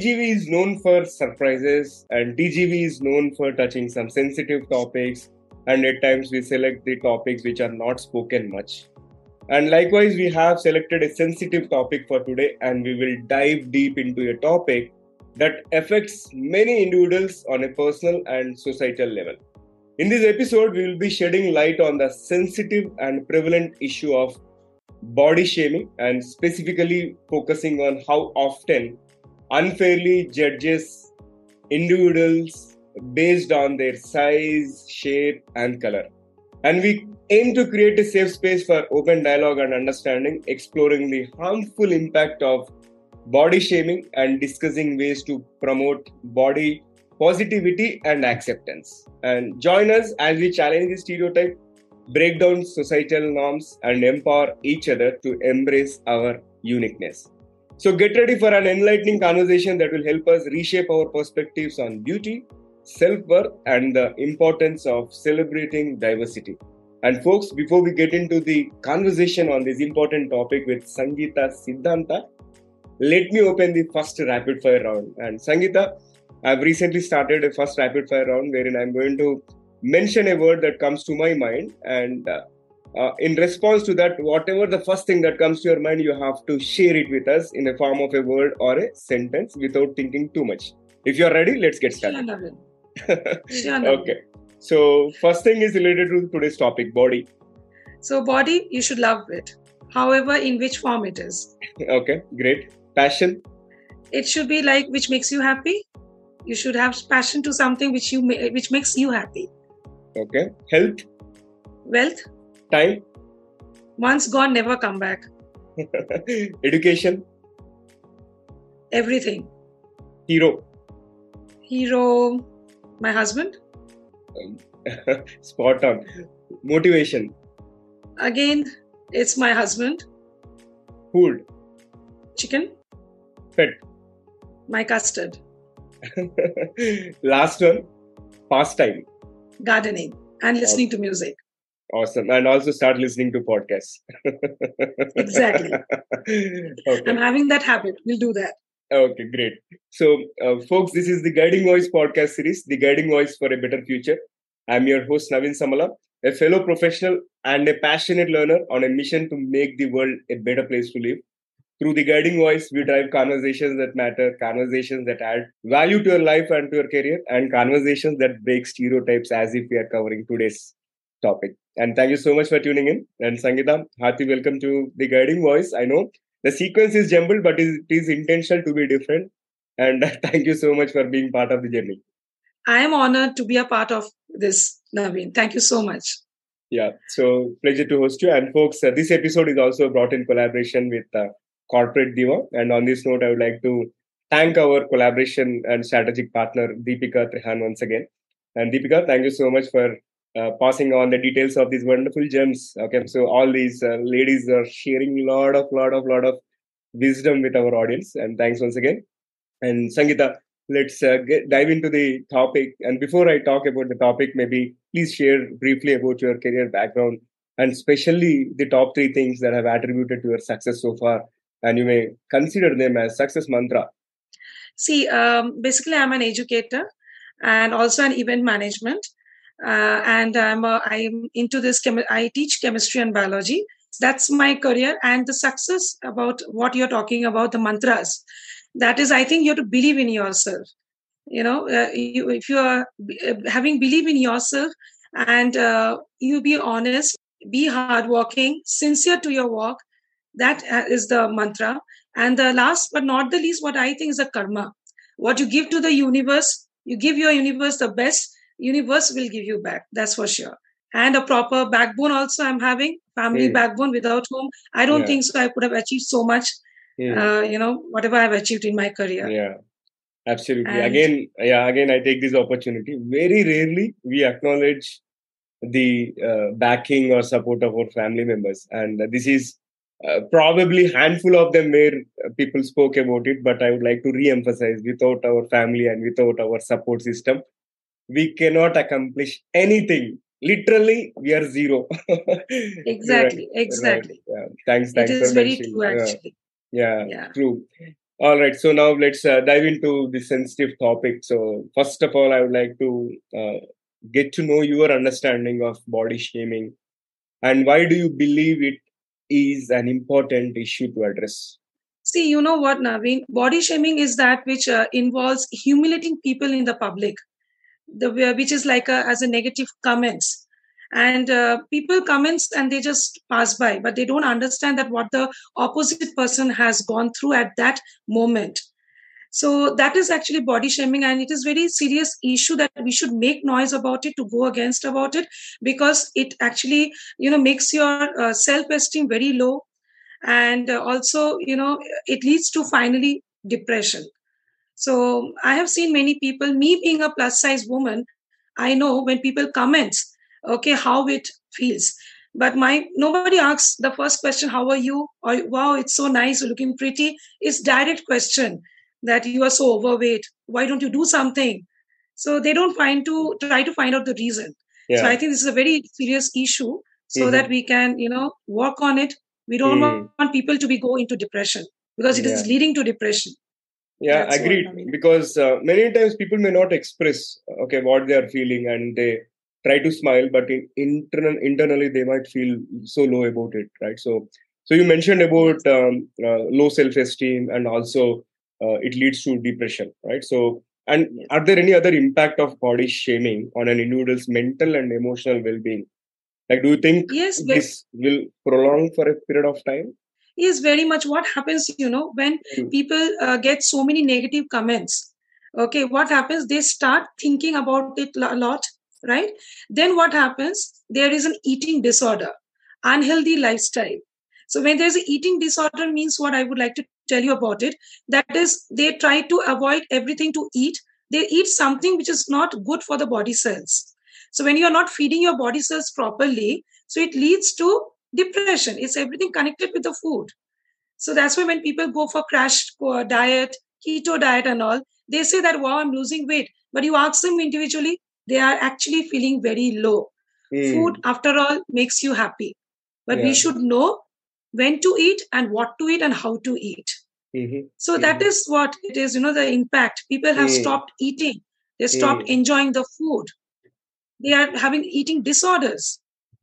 TGV is known for surprises, and TGV is known for touching some sensitive topics. And at times, we select the topics which are not spoken much. And likewise, we have selected a sensitive topic for today, and we will dive deep into a topic that affects many individuals on a personal and societal level. In this episode, we will be shedding light on the sensitive and prevalent issue of body shaming and specifically focusing on how often unfairly judges individuals based on their size, shape, and color. And we aim to create a safe space for open dialogue and understanding, exploring the harmful impact of body shaming and discussing ways to promote body positivity and acceptance. And join us as we challenge the stereotype, break down societal norms, and empower each other to embrace our uniqueness. So get ready for an enlightening conversation that will help us reshape our perspectives on beauty, self worth, and the importance of celebrating diversity. And folks, before we get into the conversation on this important topic with Sangeeta Sidhanta, let me open the first rapid fire round. And Sangeeta, I've recently started a first rapid fire round wherein I'm going to mention a word that comes to my mind and uh, uh, in response to that, whatever the first thing that comes to your mind, you have to share it with us in the form of a word or a sentence without thinking too much. If you're ready, let's get started. Okay. So, first thing is related to today's topic body. So, body, you should love it. However, in which form it is. Okay, great. Passion. It should be like which makes you happy. You should have passion to something which you which makes you happy. Okay. Health. Wealth, Time. once gone, never come back. Education. Everything. Hero. Hero, my husband. Spot on. Motivation. Again, it's my husband. Food. Chicken, Pet. my custard. Last one. Pastime. Gardening and listening to music. Awesome. And also start listening to podcasts. Exactly. okay. I'm having that habit. We'll do that. Okay, great. So, uh, folks, this is the Guiding Voice podcast series, the Guiding Voice for a Better Future. I'm your host, Naveen Samala, a fellow professional and a passionate learner on a mission to make the world a better place to live. Through the Guiding Voice, we drive conversations that matter, conversations that add value to your life and to your career, and conversations that break stereotypes as if we are covering today's topic. And thank you so much for tuning in. And Sangeeta, hearty welcome to the Guiding Voice. I know the sequence is jumbled, but it is intentional to be different. And thank you so much for being part of the journey. I am honored to be a part of this, Naveen. Thank you so much. Yeah, so pleasure to host you. And folks, uh, this episode is also brought in collaboration with uh, Corporate Diva. And on this note, I would like to thank our collaboration and strategic partner, Deepika Trihan, once again. And Deepika, thank you so much for uh, passing on the details of these wonderful gems. Okay, so all these uh, ladies are sharing a lot of, lot of, lot of wisdom with our audience. And thanks once again. And Sangeeta, let's uh, get, dive into the topic. And before I talk about the topic, maybe please share briefly about your career background and especially the top three things that have attributed to your success so far. And you may consider them as success mantra. See, um, basically, I'm an educator and also an event management. Uh, and I'm uh, I'm into this. Chemi- I teach chemistry and biology. That's my career. And the success about what you're talking about, the mantras, that is, I think you have to believe in yourself. You know, uh, you, if you are uh, having believe in yourself and uh, you be honest, be hardworking, sincere to your work, that uh, the mantra. And the last but not the least, what I think is a karma. What you give to the universe, you give your universe the best, universe will give you back. That's for sure. And a proper backbone also I'm having, family Mm. backbone without whom I don't Yeah. think so I could have achieved so much, Hmm. uh, you know, whatever I've achieved in my career. yeah absolutely And- again yeah again i take this opportunity very rarely we acknowledge the uh, backing or support of our family members and this is uh, probably handful of them where people spoke about it but i would like to re-emphasize without our family and without our support system we cannot accomplish anything literally we are zero Exactly, Right, exactly. right. yeah thanks It thanks is for very mentioning. true, Yeah. Yeah, Yeah. true. All right. So now let's uh, dive into the sensitive topic. So first of all, I would like to uh, get to know your understanding of body shaming, and why do you believe it is an important issue to address? See, you know what, Naveen? Body shaming is that which uh, involves humiliating people in the public, the which is like a, as a negative comments. And uh, people comments and they just pass by but they don't understand that what the opposite person has gone through at that moment. So that is actually body shaming and it is very serious issue that we should make noise about it to go against about it because it actually you know makes your uh, self esteem very low. And uh, also you know it leads to finally depression so i have seen many people me being a plus size woman i know when people comments okay how it feels but my nobody asks the first question how are you or wow it's so nice looking pretty it's direct question that you are so overweight why don't you do something so they don't find to try to find out the reason yeah. so i think this is a very serious issue so mm-hmm. that we can you know work on it we don't mm. want people to be go into depression because it yeah. is leading to depression yeah That's agreed. I mean. because uh, many times people may not express okay what they are feeling and they try to smile but in internal internally they might feel so low about it right? So so you mentioned about um, uh, low self esteem and also uh, it leads to depression right? So and are there any other impact of body shaming on an individual's mental and emotional well-being? Like do you think yes this will prolong for a period of time yes very much what happens you know when mm. people uh, get so many negative comments okay what happens they start thinking about it a lot right? Then what happens? There is an eating disorder, unhealthy lifestyle. So when there's an eating disorder means what I would like to tell you about it. That is, they try to avoid everything to eat. They eat something which is not good for the body cells. So when you are not feeding your body cells properly, so it leads to depression. It's everything connected with the food. So that's why when people go for crash diet, keto diet and all, they say that, wow, I'm losing weight. But you ask them individually, they are actually feeling very low. Mm. Food, after all, makes you happy. But yeah. we should know when to eat and what to eat and how to eat. Mm-hmm. So mm-hmm. that is what it is, you know, the impact. People have mm. stopped eating, they stopped mm. enjoying the food, they are having eating disorders.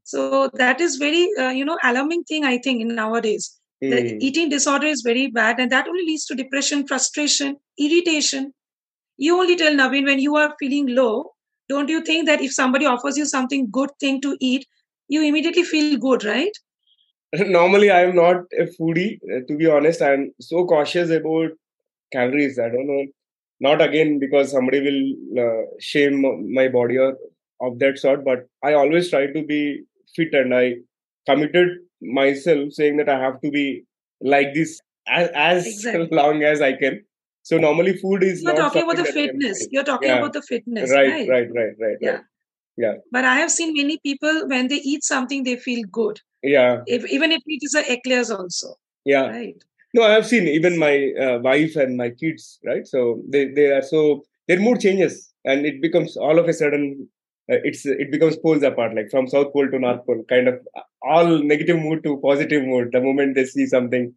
So that is very, uh, you know, alarming thing, I think, in nowadays. The hmm. eating disorder is very bad, and that only leads to depression, frustration, irritation. You only tell Naveen when you are feeling low, don't you think that if somebody offers you something good thing to eat you immediately feel good right normally i'm not a foodie uh, to be honest i'm so cautious about calories i don't know not again because somebody will uh, shame my body or of that sort but i always try to be fit and i committed myself saying that i have to be like this as, as exactly. long as i can so normally food is You're talking about the fitness. You're talking yeah. about the fitness. Right, right, right, right, right. Yeah. Yeah. But I have seen many people when they eat something, they feel good. Yeah. If, even if it is a eclairs also. Yeah. Right. No, I have seen even my uh, wife and my kids, right? So they, they are so, their mood changes and it becomes all of a sudden, uh, it's it becomes poles apart, like from South Pole to North Pole, kind of all negative mood to positive mood. The moment they see something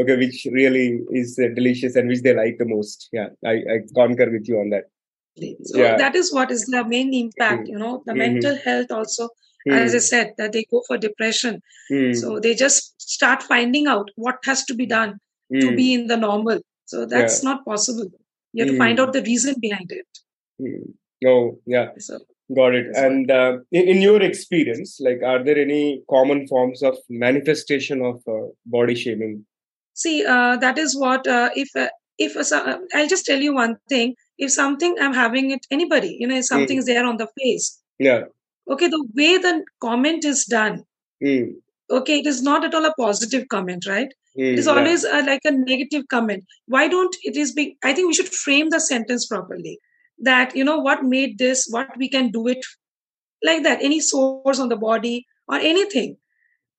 okay which really is uh, delicious and which they like the most yeah i, I concur with you on that so yeah. that is what is the main impact mm-hmm. you know the mm-hmm. mental health also mm-hmm. as i said that they go for depression mm. so they just start finding out what has to be done to mm. be in the normal so that's yeah. not possible you have to find mm. out the reason behind it oh yeah so, got it. And uh, in, your experience like are there any common forms of manifestation of uh, body shaming? See uh, that is what uh, if uh, if uh, i'll just tell you one thing. If something i'm having it anybody you know if something is mm. there on the face. Yeah. Okay the way the comment is done mm. okay it is not at all a positive comment right? Mm, it is always yeah. like a negative comment. Why don't it is big i think we should frame the sentence properly that you know what made this what we can do it like that any sores on the body or anything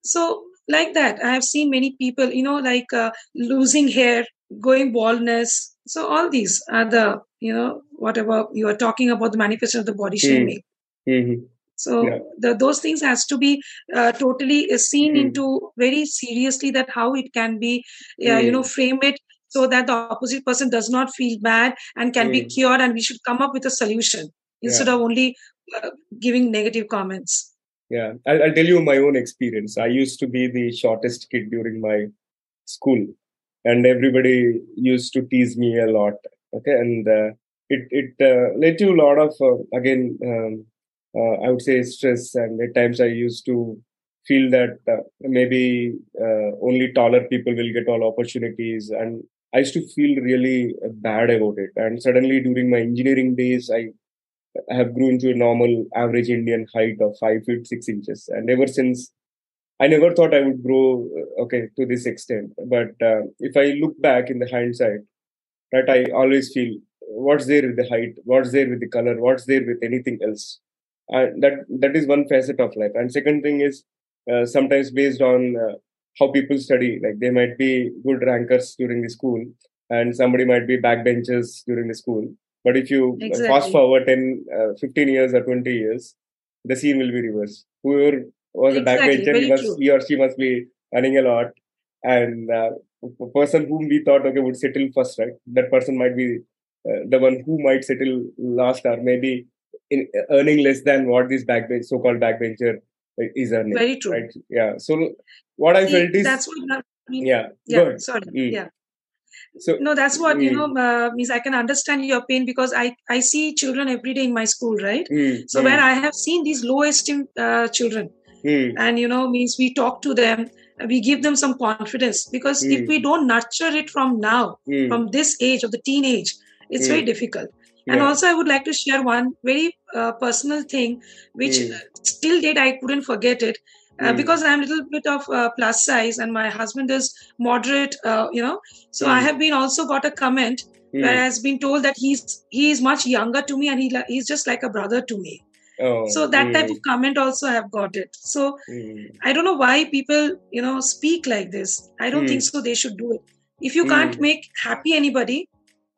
so like that i have seen many people you know like uh, losing hair going baldness so all these are the you know whatever you are talking about the manifestation of the body hmm. shaming mm-hmm. so yeah. the, those things has to be uh, totally seen mm-hmm. into very seriously that how it can be uh, you know hmm. frame it so that the opposite person does not feel bad and can be Mm. cured and we should come up with a solution instead of only uh, giving negative comments Yeah, I'll, I'll tell you my own experience. I used to be the shortest kid during my school, and everybody used to tease me a lot. Okay, and uh, it it uh, led to a lot of uh, again um, uh, I would say stress, and at times I used to feel that uh, maybe uh, only taller people will get all opportunities, and I used to feel really bad about it. And suddenly during my engineering days, I I have grown to a normal average Indian height of five feet six inches, and ever since, I never thought I would grow uh, okay to this extent. But uh, if I look back in the hindsight, that I always feel what's there with the height, what's there with the color, what's there with anything else. And that that is one facet of life. And second thing is uh, sometimes based on uh, how people study, like they might be good rankers during the school, and somebody might be backbenchers during the school but if you Exactly. fast forward 10, uh, 15 years or 20 years, the scene will be reversed. Whoever was a Exactly, backbencher, he, must, he or she must be earning a lot. And uh, a person whom we thought okay would settle first, right? That person might be uh, the one who might settle last, or maybe in earning less than what this backbench, so-called backbencher, is earning. Very true. Right? Yeah. So what I See, felt is, that's what I mean, yeah. yeah Good. sorry Mm. yeah So no that's what you Mm. know uh, means i can understand your pain because i i see children every day in my school right mm, so mm, where i have seen these low esteem uh, children mm, and you know means we talk to them we give them some confidence because if Mm. we don't nurture it from now mm, from this age of the teenage it's very Mm. And also i would like to share one very uh, personal thing which Mm. still date i couldn't forget it uh, Mm. because i'm a little bit of uh, plus size and my husband is moderate uh, you know so i Mm. have been also got a comment Mm. where has been told that he's he is much younger to me and he he's just like a brother to me Oh, so that type mm, of comment also i have got it so mm, I don't know why people, you know, speak like this. I don't Hmm. think so. They should do it. If you can't Hmm. make happy anybody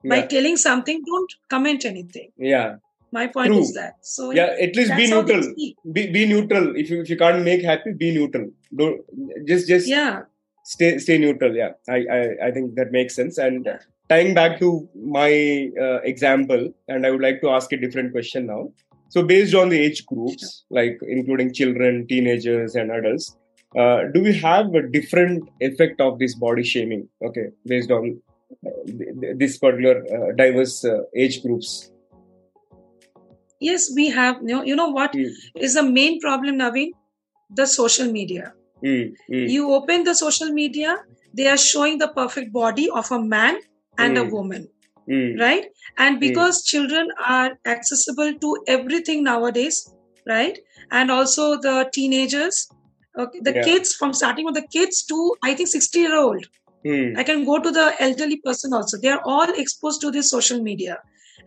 by yeah, telling something, don't comment anything. yeah, My point True. is that. So yeah. At least be that's how they neutral. Be be neutral. If you if you can't make happy, be neutral. Don't just just Yeah, stay stay neutral. Yeah, I I, I think that makes sense. And tying back to my uh, example, and I would like to ask a different question now. So based on the age groups, like including children, teenagers, and adults, uh, do we have a different effect of this body shaming? Okay, based on this particular uh, diverse uh, age groups. yes, we have. You know, you know what Mm, is the main problem, Naveen? The social media. mm, mm, You open the social media, they are showing the perfect body of a man and a Mm. woman. mm, right and because children are accessible to everything nowadays right and also the teenagers okay, the Yeah. kids from starting with the kids to i think 60 year old mm, i can go to the elderly person also. They are all exposed to this social media.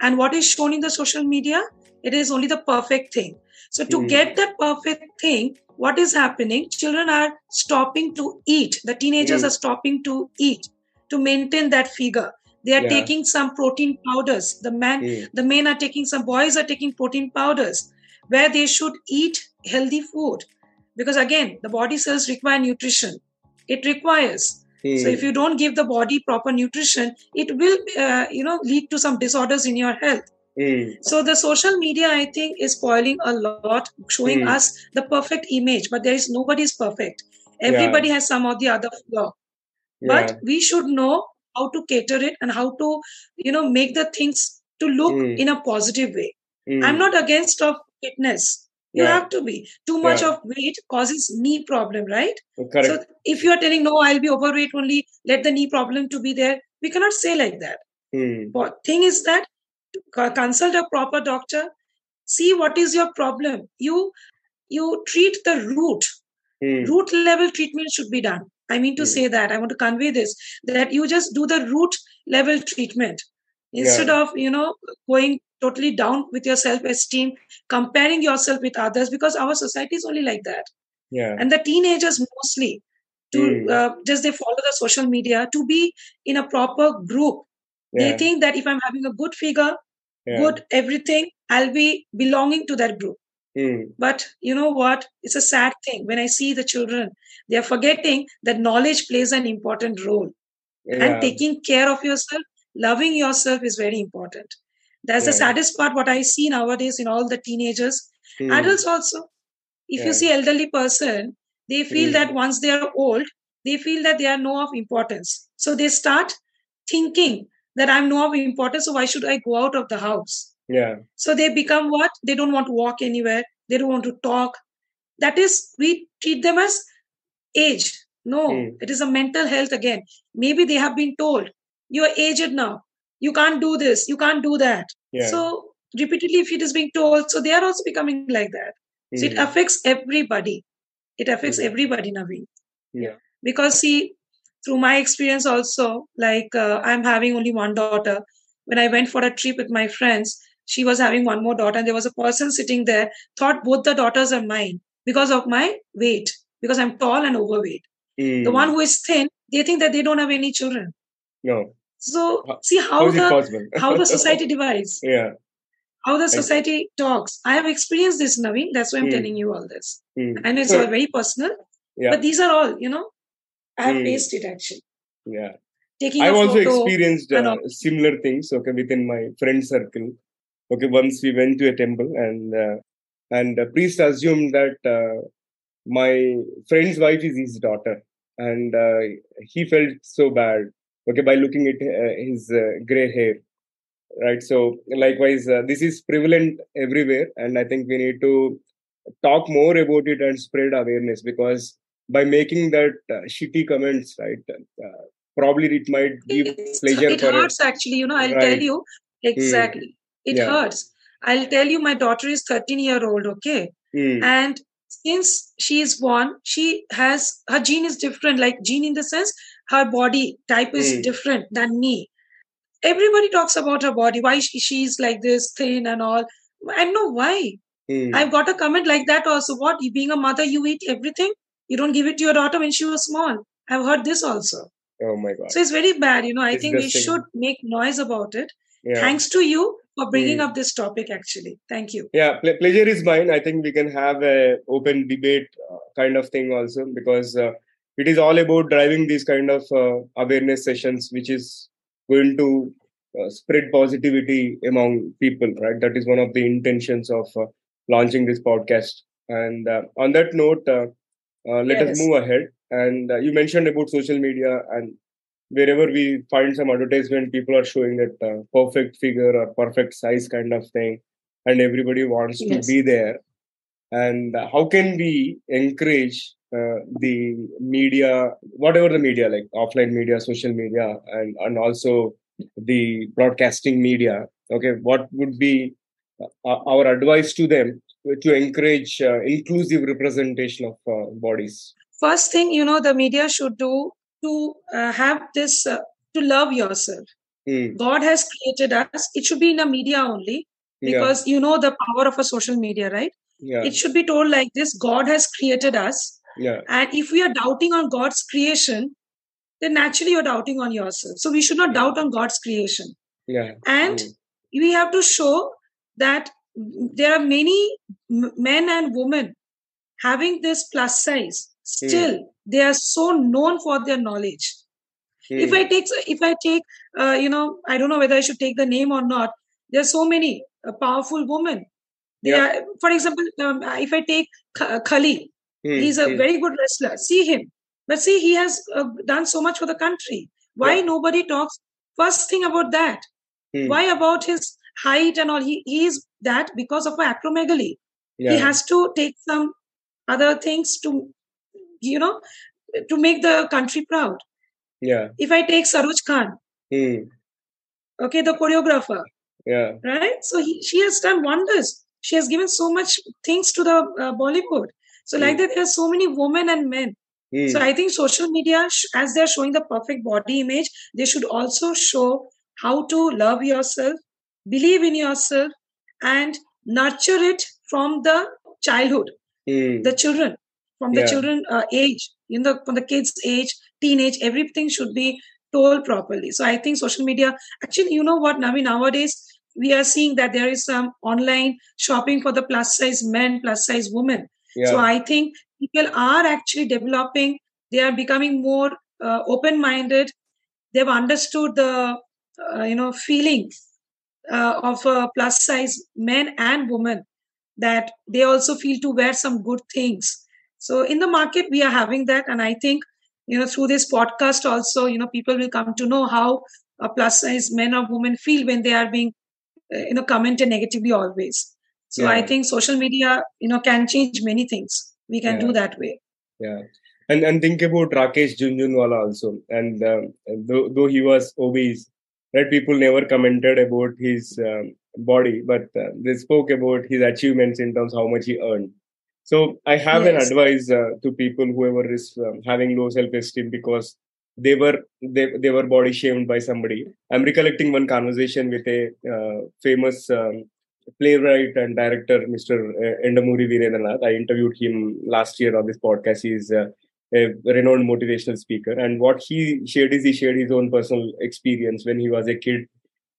And what is shown in the social media? It is only the perfect thing. So to Hmm. get that perfect thing what is happening? Children are stopping to eat. The teenagers Hmm. are stopping to eat to maintain that figure. They are Yeah. taking some protein powders. The man mm, the men are taking some boys are taking protein powders where they should eat healthy food. Because again the body cells require nutrition. It requires so mm. if you don't give the body proper nutrition it will uh, you know lead to some disorders in your health Mm, so the social media i think is spoiling a lot showing Hmm. us the perfect image but there is nobody is perfect everybody has some or the other flaw but yeah. we should know how to cater it and how to you know make the things to look Mm. in a positive way i'm not against of fitness you Yeah. have to be. Too much Yeah. of weight causes knee problem right? Correct. so if you are telling no i'll be overweight only let the knee problem to be there we cannot say like that. Mm, but thing is that consult a proper doctor see what is your problem. You you treat the root. Mm, root level treatment should be done. I mean to Hmm. say that i want to convey this that you just do the root level treatment. Instead of you know going totally down with your self esteem comparing yourself with others because our society is only like that. Yeah. and the teenagers mostly to Hmm. uh, just they follow the social media to be in a proper group. They think that if i'm having a good figure Yeah. good everything i'll be belonging to that group. Mm, but you know what? It's a sad thing. When i see the children they are forgetting that knowledge plays an important role. Yeah. and taking care of yourself loving yourself is very important that's yeah. the saddest part what i see nowadays in all the teenagers. Mm. adults also. If yeah. you see elderly person they feel mm. that once they are old they feel that they are no of importance. So they start thinking that i'm no of importance so why should i go out of the house? Yeah. So they become what? They don't want to walk anywhere. They don't want to talk. That is we treat them as aged. No mm. it is a mental health again. Maybe they have been told you are aged now you can't do this you can't do that yeah. so repeatedly if it is being told so they are also becoming like that mm. so it hmm. affects everybody it affects mm. everybody naveen yeah because see through my experience also like uh, i'm having only one daughter when i went for a trip with my friends she was having one more daughter and there was a person sitting there thought both the daughters are mine because of my weight because i'm tall and overweight mm. the one who is thin they think that they don't have any children no so see how, how the how the society divides. Yeah. How the society talks. I have experienced this naveen. That's why i'm mm. telling you all this. Mm. and it's all very personal. Yeah. but these are all you know i have mm. faced it actually. Yeah. Taking i've also experienced uh, similar things okay within my friend circle. Okay once we went to a temple and uh, and the priest assumed that uh, my friend's wife is his daughter. And uh, he felt so bad okay by looking at uh, his uh, gray hair right so likewise uh, this is prevalent everywhere and i think we need to talk more about it and spread awareness because by making that uh, shitty comments right uh, probably it might give it's, pleasure it hurts actually you know i'll right. tell you hmm. exactly mm. it yeah. hurts i'll tell you my daughter is 13 year old okay mm. and since she is born she has her gene is different like gene in the sense her body type is mm. different than me. Everybody talks about her body why she, she's like this thin and all. I know why. Mm. i've got a comment like that also. What being a mother you eat everything? You don't give it to your daughter when she was small. I've heard this also. Oh my god. So it's very bad you know. I it's think we should make noise about it. Yeah. thanks to you for bringing mm. up this topic actually. Thank you. Yeah ple- pleasure is mine. I think we can have a open debate uh, kind of thing also because uh, it is all about driving these kind of uh, awareness sessions which is going to uh, spread positivity among people right? That is one of the intentions of uh, launching this podcast. And uh, on that note uh, uh, let yes. us move ahead. And you mentioned about social media and wherever we find some advertisement people are showing that perfect figure or perfect size kind of thing and everybody wants yes. to be there and how can we encourage uh, the media, whatever the media, like offline media, social media, and, and also the broadcasting media. Okay, what would be uh, our advice to them to encourage uh, inclusive representation of uh, bodies? First thing, you know, the media should do to uh, have this uh, to love yourself. Mm. God has created us. It should be in a media only because yeah. you know the power of a social media, right? Yeah. It should be told like this God has created us yeah. And if we are doubting on God's creation, then naturally you're doubting on yourself. So we should not doubt on God's creation. Yeah. And mm. we have to show that there are many men and women having this plus size. Still, mm. they are so known for their knowledge. Mm. If I take, if I take, uh, you know, I don't know whether I should take the name or not. There are so many uh, powerful women. They yeah. are, for example, um, if I take Khali, Mm, He's a mm. very good wrestler. See him. But see, he has uh, done so much for the country. Why yeah. nobody talks? First thing about that. Mm. Why about his height and all? He, he is that because of acromegaly. Yeah. He has to take some other things to, you know, to make the country proud. Yeah. If I take Saroj Khan, hmm. okay, the choreographer. Yeah. Right. So he, she has done wonders. She has given so much things to the uh, Bollywood. So, like hmm. that, there are so many women and men. Mm. So, I think social media, as they're showing the perfect body image, they should also show how to love yourself, believe in yourself, and nurture it from the childhood, mm. the children, from the yeah. children uh, age, in the from the kids' age, teenage, everything should be told properly. So, I think social media, actually, you know what, Navi, nowadays we are seeing that there is some online shopping for the plus size men, plus size women. So I think people are actually developing, they are becoming more uh, open minded. they've understood the uh, you know feeling uh, of a plus size men and women that they also feel to wear some good things so in the market we are having that. And i think you know through this podcast also you know people will come to know how a plus size men or women feel when they are being uh, you know commented negatively always. So yeah. i think social media you know can change many things. We can yeah. do that way. Yeah. And and think about rakesh jhunjhunwala also. And um, though, though he was obese right people never commented about his um, body. But uh, they spoke about his achievements in terms of how much he earned so I have yes. an advice uh, to people whoever is um, having low self-esteem because they were they, they were body shamed by somebody. I'm recollecting one conversation with a uh, famous um, playwright and director, Mr. Uh, Yandamoori Veerendranath. I interviewed him last year on this podcast. He's uh, a renowned motivational speaker, and what he shared is he shared his own personal experience when he was a kid.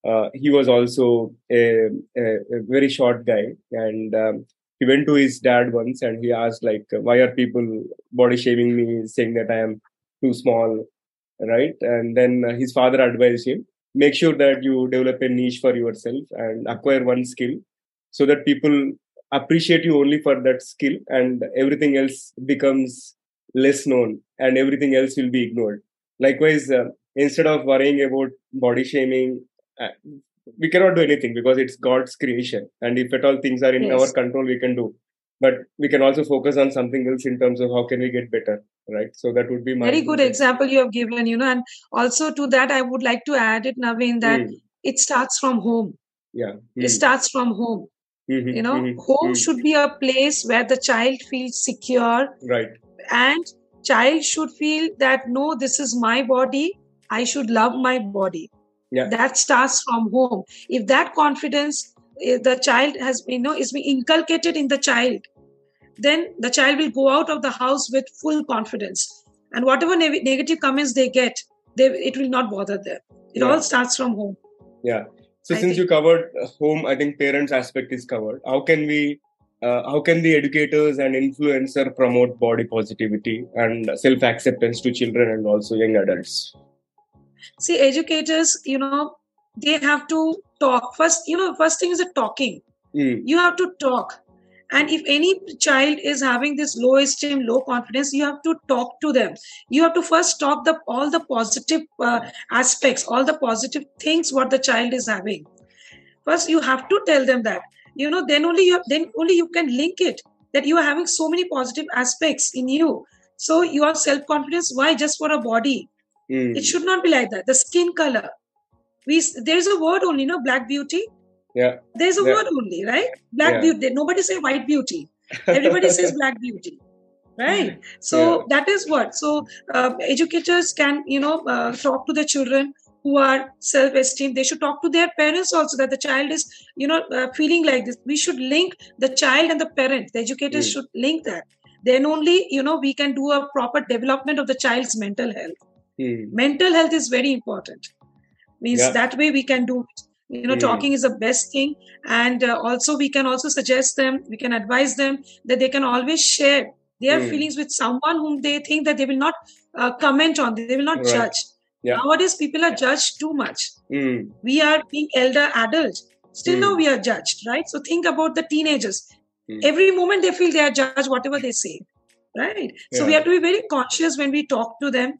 Uh, he was also a, a, a, very short guy, and um, he went to his dad once and he asked like why are people body shaming me saying that i am too small? Right? And then his father advised him make sure that you develop a niche for yourself and acquire one skill so that people appreciate you only for that skill and everything else becomes less known and everything else will be ignored. Likewise uh, instead of worrying about body shaming uh, we cannot do anything because it's god's creation and if at all things are in yes. our control we can do but we can also focus on something else in terms of how can we get better right so that would be my very good example you have given you know and also to that i would like to add it naveen that mm. it starts from home yeah mm. it starts from home mm-hmm. you know mm-hmm. home mm. should be a place where the child feels secure right and child should feel that no this is my body i should love my body yeah. that starts from home if that confidence eh, the child has you know is being inculcated in the child then the child will go out of the house with full confidence and whatever ne- negative comments they get they it will not bother them it yeah. all starts from home yeah so I since think. you covered home i think parents aspect is covered how can we uh, how can the educators and influencer promote body positivity and self acceptance to children and also young adults see educators you know they have to talk. First you know first thing is the talking. Mm. you have to talk. And if any child is having this low esteem low confidence you have to talk to them. You have to first talk the all the positive uh, aspects all the positive things what the child is having. First you have to tell them that. You know then only you then only you can link it that you are having so many positive aspects in you. So your self confidence why? Just for a body Mm. It should not be like that. The skin color. We there's a word only, no black beauty. Yeah. There's a yeah. word only, right? Black yeah. beauty. Nobody say white beauty. Everybody says black beauty. Right. So yeah. that is what. So uh, educators can, you know, uh, talk to the children who are self-esteem they should talk to their parents also that the child is you know uh, feeling like this we should link the child and the parent the educators mm. should link that then only you know we can do a proper development of the child's mental health Hmm. Mental health is very important. Means yeah. that way we can do it. You know, mm. talking is the best thing, and uh, also we can also suggest them, we can advise them that they can always share their mm. feelings with someone whom they think that they will not uh, comment on, they will not right. judge. Yeah. Nowadays, people are judged too much. Mm. We are being elder adults. Still now we are judged, right? So think about the teenagers. Every moment they feel they are judged, whatever they say, right? Yeah. So we have to be very conscious when we talk to them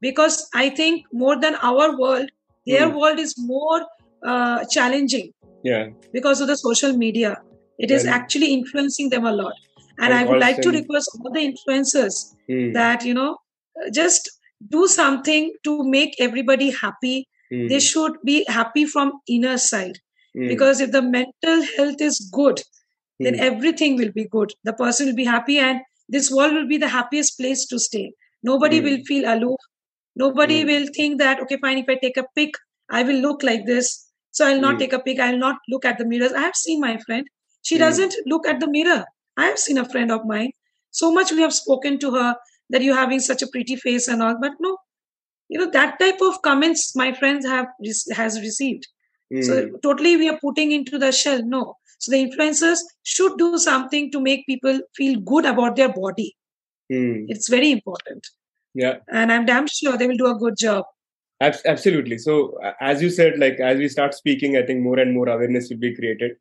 because I think more than our world, their mm. world is more uh, challenging. Yeah. Because of the social media, it is actually influencing them a lot. And, and I would like to request all the influencers mm. that you know just do something to make everybody happy. Mm. They should be happy from inner side hmm. because if the mental health is good, then hmm. everything will be good. The person will be happy, and this world will be the happiest place to stay. Nobody hmm. will feel aloof Nobody mm. will think that, okay, fine, if I take a pic, I will look like this. So I'll not mm. take a pic. I'll not look at the mirrors. I have seen my friend. She mm. doesn't look at the mirror. I have seen a friend of mine. So much we have spoken to her that you're having such a pretty face and all. But no, you know, that type of comments my friends have has received. So hmm. totally we are putting into the shell. No. So the influencers should do something to make people feel good about their body. Mm. It's very important. Yeah. And I'm damn sure they will do a good job. absolutely so as you said like as we start speaking i think more and more awareness will be created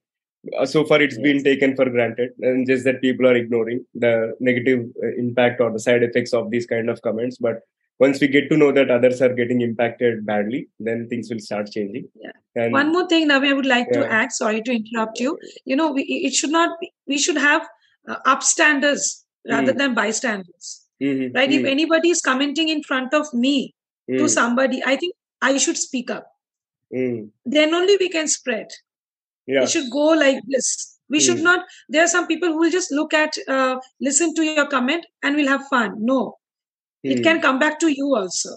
uh, so far it's yes. been taken for granted and just that people are ignoring the negative uh, impact or the side effects of these kind of comments but once we get to know that others are getting impacted badly then things will start changing yeah. and one more thing now i would like yeah. to add sorry to interrupt you you know we, it should not be, we should have uh, upstanders rather mm. than bystanders mm-hmm. right mm-hmm. if anybody is commenting in front of me mm. to somebody i think i should speak up mm. then only we can spread yeah. it should go like this we should not there are some people who will just look at uh, listen to your comment and will have fun no it can come back to you also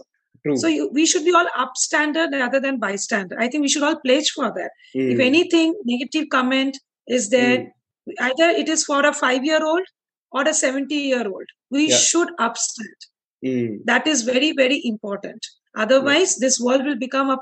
True. so you, we should be all upstander rather than bystander i think we should all pledge for that if anything negative comment is there either it is for a 5 year old or a 70 year old we yeah. should upstand mm. that is very very important. Otherwise this world will become a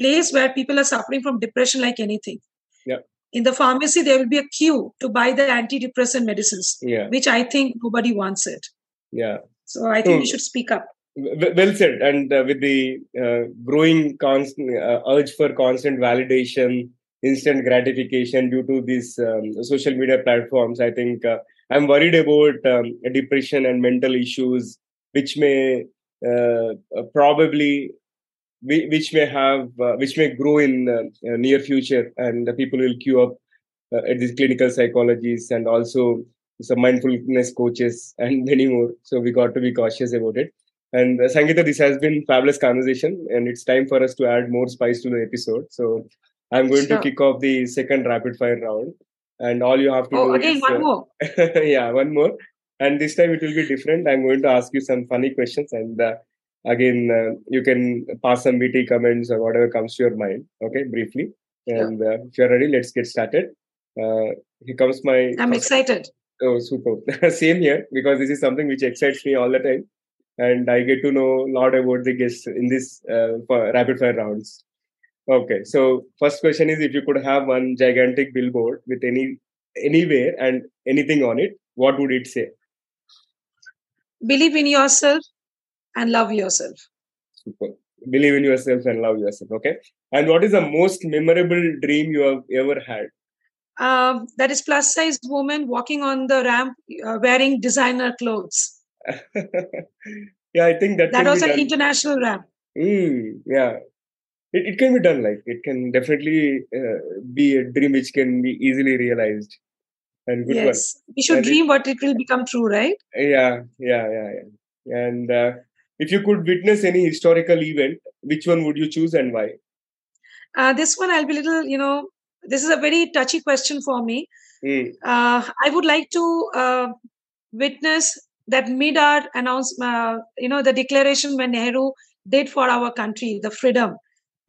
place where people are suffering from depression like anything. Yeah. In the pharmacy there will be a queue to buy the antidepressant medicines yeah. which i think nobody wants it. Yeah. So i think so, we should speak up. well said. And uh, with the uh, growing constant uh, urge for constant validation instant gratification due to these um, social media platforms i think uh, i'm worried about um, depression and mental issues which may uh, probably which may have uh, which may grow in uh, near future and the people will queue up uh, at these clinical psychologists and also some mindfulness coaches and many more. So we got to be cautious about it. And uh, Sangeeta, this has been fabulous conversation and it's time for us to add more spice to the episode. So i'm going sure. to kick off the second rapid fire round and all you have to oh, do again is, one uh, more? Yeah one more. And this time it will be different. I'm going to ask you some funny questions and uh, again uh, you can pass some witty comments or whatever comes to your mind okay briefly. And uh, if you're ready let's get started. Uh, here comes my i'm excited. Oh super. Same here because this is something which excites me all the time. And i get to know a lot about the guests in this uh, rapid fire rounds okay so first question is if you could have one gigantic billboard with any anywhere and anything on it what would it say believe in yourself and love yourself. Super. Believe in yourself and love yourself. Okay. And what is the most memorable dream you have ever had? Um, that is plus size woman walking on the ramp uh, wearing designer clothes. yeah, I think that that was an done. international ramp. Mm, yeah, it, it can be done. Like it can definitely uh, be a dream which can be easily realized. And good yes, one. we should and dream it, what it will become true, right? Yeah, yeah, yeah, yeah. And uh, if you could witness any historical event, which one would you choose and why? Uh, this one, I'll be little, you know, this is a very touchy question for me. Mm. Uh, I would like to uh, witness that Midar announcement, uh, you know, the declaration when Nehru did for our country, the freedom.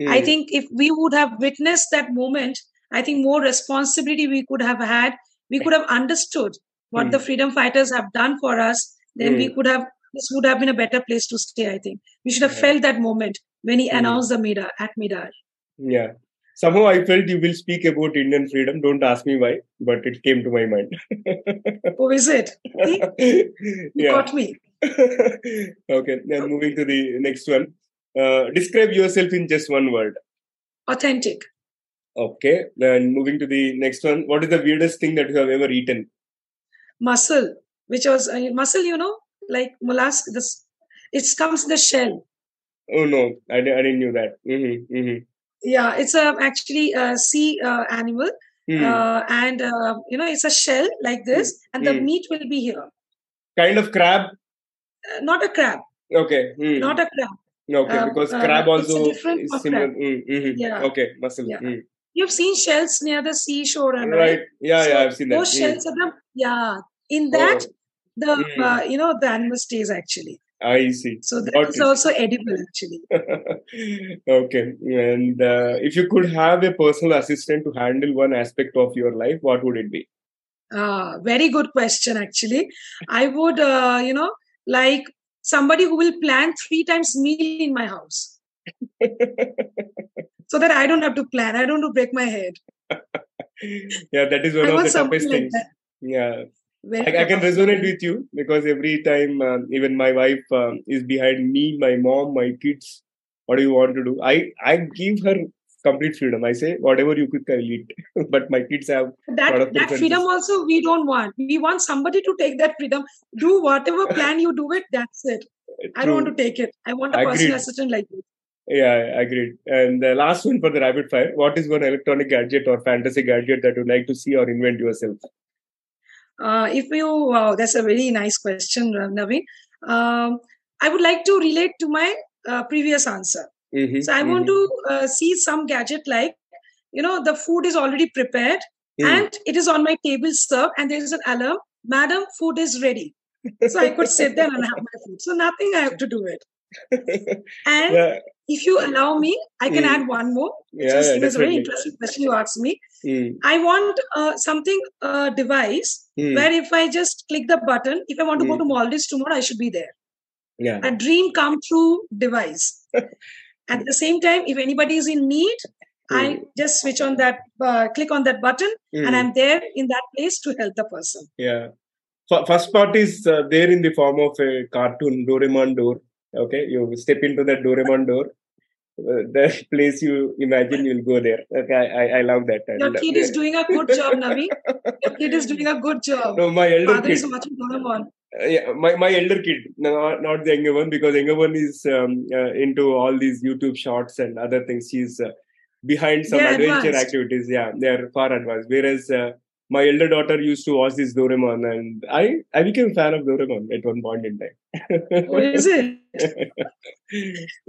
Mm. I think if we would have witnessed that moment, I think more responsibility we could have had. We could have understood what mm. the freedom fighters have done for us. Then we hmm. could have this would have been a better place to stay, I think. We should have yeah. felt that moment when he mm. announced the Midar at Midar. Yeah. Somehow I felt you will speak about Indian freedom. Don't ask me why, but it came to my mind. oh, is it? you yeah. got me. okay, then moving to the next one. Uh, describe yourself in just one word. Authentic. Okay, then moving to the next one. What is the weirdest thing that you have ever eaten? Mussel, which was uh, mussel, you know, like mollusk. This it comes in the shell. Oh no, I, I didn't knew that. Mm-hmm, mm-hmm. Yeah, it's a actually a sea uh, animal, mm. uh, and uh, you know it's a shell like this, mm. and the mm. meat will be here. Kind of crab. Uh, not a crab. Okay. Hmm. Not a crab. Okay, uh, because crab also is similar. Mm-hmm. Yeah. Okay, mussel. Yeah. Hmm. You've seen shells near the seashore, right? right. Yeah, so yeah, I've seen that. Those shells are the yeah. In that, oh the mm. uh, you know the animal stays actually. I see. So that Got is it. also edible actually. okay. And uh, if you could have a personal assistant to handle one aspect of your life, what would it be? Ah, very good question actually. I would uh, you know like somebody who will plan three times meal in my house. so that I don't have to plan. I don't have to break my head. yeah, that is one I of the toughest things. Yeah, I, I, can resonate with you because every time, um, even my wife um, is behind me, my mom, my kids, what do you want to do? I I give her complete freedom. I say whatever you cook, I will eat. but my kids have that that freedom also we don't want. We want somebody to take that freedom. Do whatever plan you do it. That's it. True. I don't want to take it. I want a Agreed. personal assistant like you. Yeah, I agree. And the last one for the rapid fire: What is one electronic gadget or fantasy gadget that you like to see or invent yourself? Uh, if you, wow, that's a very nice question, Naveen. Um, I would like to relate to my uh, previous answer. Mm-hmm, so I mm-hmm. want to uh, see some gadget like, you know, the food is already prepared mm. and it is on my table served, and there is an alarm, Madam, food is ready. so I could sit there and have my food. So nothing I have to do it. and yeah. if you allow me, I can mm. add one more. Yeah, yeah, it was a very interesting question you asked me. Mm. I want uh, something, a uh, device mm. where if I just click the button, if I want to go hmm. to Maldives tomorrow, I should be there. Yeah. A dream come true device. At the same time, if anybody is in need, mm. I just switch on that, uh, click on that button, mm. and I'm there in that place to help the person. Yeah. First part is uh, there in the form of a cartoon Doraemon door. Okay, you step into that Doraemon door. Uh, the place you imagine you'll go there. Okay, I, I, love that. Your kid is doing a good job, Navi. Your kid is doing a good job. No, my elder Father kid. is watching Doraemon. Yeah, my, my elder kid, not, not the younger one, because younger one is um, uh, into all these YouTube shorts and other things. She's uh, behind some they're adventure advanced. activities. Yeah, they're far advanced. Whereas uh, my elder daughter used to watch this Doraemon, and I I became a fan of Doraemon at one point in time. what is it?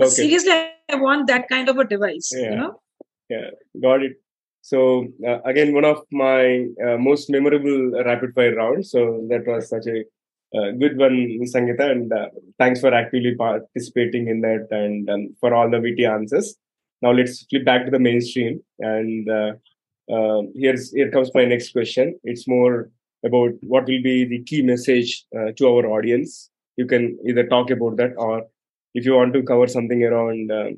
okay. Seriously, I want that kind of a device. Yeah. You know? Yeah, got it. So uh, again, one of my uh, most memorable rapid fire rounds. So that was such a uh, good one, Sangeeta, and uh, thanks for actively participating in that and um, for all the witty answers. Now let's flip back to the mainstream, and uh, uh, here's here comes my next question. It's more about what will be the key message uh, to our audience. You can either talk about that, or if you want to cover something around uh,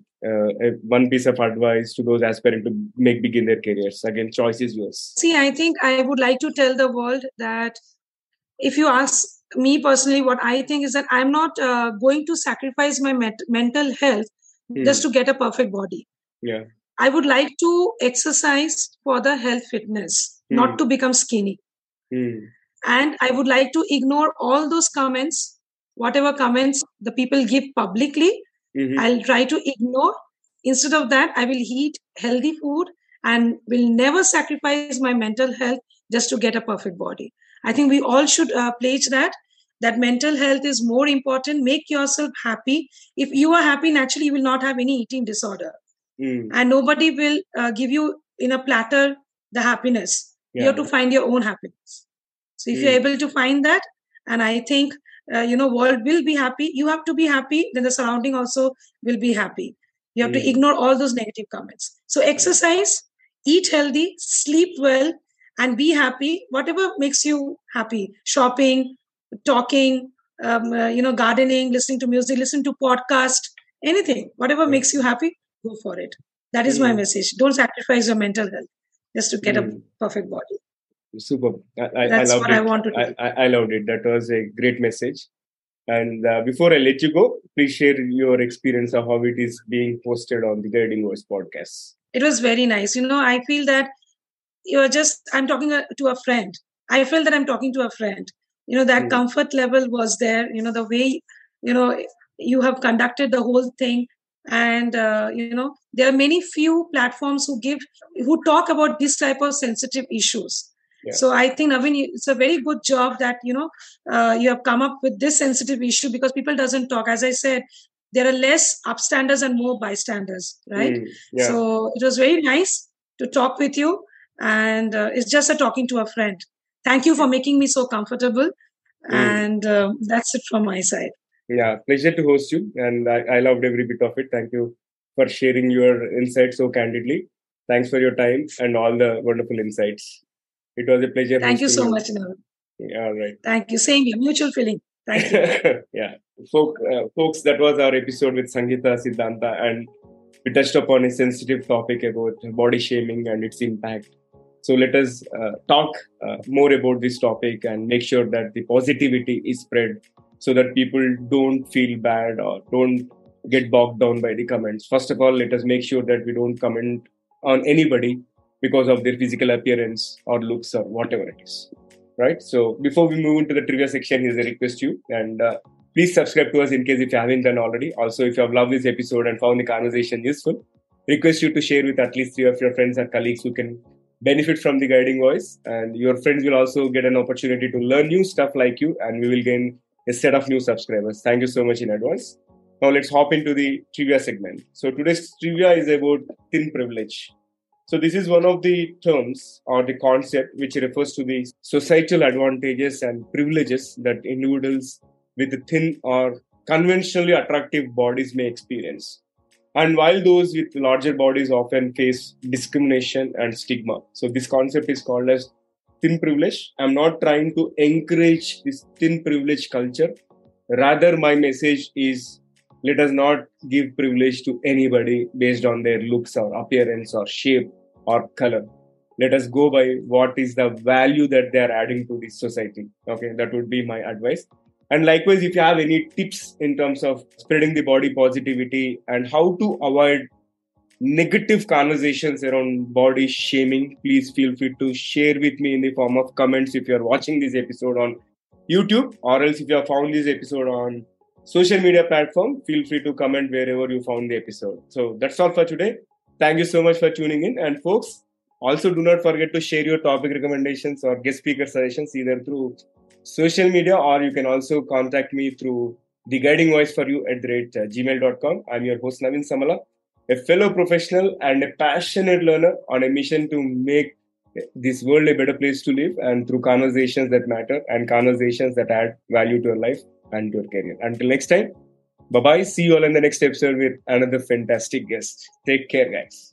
one piece of advice to those aspiring to make big in their careers. Again, choice is yours. See, I think I would like to tell the world that if you ask me personally, what I think is that I'm not uh, going to sacrifice my met- mental health mm. just to get a perfect body. Yeah. I would like to exercise for the health fitness, mm. not to become skinny. Mm. And I would like to ignore all those comments, whatever comments the people give publicly. Mm-hmm. I'll try to ignore. Instead of that, I will eat healthy food and will never sacrifice my mental health just to get a perfect body. I think we all should uh, pledge that that mental health is more important. Make yourself happy. If you are happy, naturally you will not have any eating disorder, mm. and nobody will uh, give you in a platter the happiness. Yeah. You have to find your own happiness. So if mm. you're able to find that, and I think uh, you know world will be happy. You have to be happy. Then the surrounding also will be happy. You have mm. to ignore all those negative comments. So exercise, eat healthy, sleep well, and be happy whatever makes you happy. Shopping talking um, uh, you know gardening listening to music listen to podcast anything whatever makes you happy go for it. That is mm. my message. Don't sacrifice your mental health just to get mm. a perfect body. Super. I, That's I loved what it. i want to do. I, I loved it. That was a great message. And uh, before i let you go please share your experience of how it is being posted on the guiding voice podcast. It was very nice. You know i feel that you're just i'm talking to a friend. I felt that i'm talking to a friend. You know that mm. comfort level was there. You know the way you know you have conducted the whole thing. And uh, you know there are many few platforms who give who talk about this type of sensitive issues. Yeah. so i think naveen it's a very good job that you know uh, you have come up with this sensitive issue because people doesn't talk. As i said there are less upstanders and more bystanders right? Mm, yeah. so it was very nice to talk with you and uh, it's just a talking to a friend. Thank you for making me so comfortable. Mm. and uh, that's it from my side. Yeah pleasure to host you. And I, I loved every bit of it. Thank you for sharing your insights so candidly. Thanks for your time and all the wonderful insights. It was a pleasure thank you so you. much yeah, all right. Thank you. Same here. Mutual feeling. Thank you. Yeah. Folk, uh, folks that was our episode with sangeeta sidhanta and we touched upon a sensitive topic about body shaming and its impact so let us uh, talk uh, more about this topic and make sure that the positivity is spread so that people don't feel bad or don't get bogged down by the comments. First of all, let us make sure that we don't comment on anybody because of their physical appearance or looks or whatever it is. Right. So before we move into the trivia section, here's a request to you and uh, please subscribe to us in case if you haven't done already. Also, if you have loved this episode and found the conversation useful, request you to share with at least three of your friends or colleagues who can benefit from the guiding voice. And your friends will also get an opportunity to learn new stuff like you, and we will gain a set of new subscribers. Thank you so much in advance. Now let's hop into the trivia segment. So today's trivia is about thin privilege. So this is one of the terms or the concept which refers to the societal advantages and privileges that individuals with thin or conventionally attractive bodies may experience. And while those with larger bodies often face discrimination and stigma. So this concept is called as thin privilege. I'm not trying to encourage this thin privilege culture. Rather, my message is let us not give privilege to anybody based on their looks or appearance or shape or color. Let us go by what is the value that they are adding to this society. Okay, that would be my advice. And likewise, if you have any tips in terms of spreading the body positivity and how to avoid negative conversations around body shaming, please feel free to share with me in the form of comments if you are watching this episode on YouTube or else if you have found this episode on social media platform, feel free to comment wherever you found the episode. So that's all for today. Thank you so much for tuning in. And folks, also do not forget to share your topic recommendations or guest speaker suggestions either through social media, or you can also contact me through the guiding voice for you at the rate uh, gmail.com. I'm your host, Naveen Samala, a fellow professional and a passionate learner on a mission to make this world a better place to live and through conversations that matter and conversations that add value to your life and your career. Until next time, bye bye. See you all in the next episode with another fantastic guest. Take care, guys.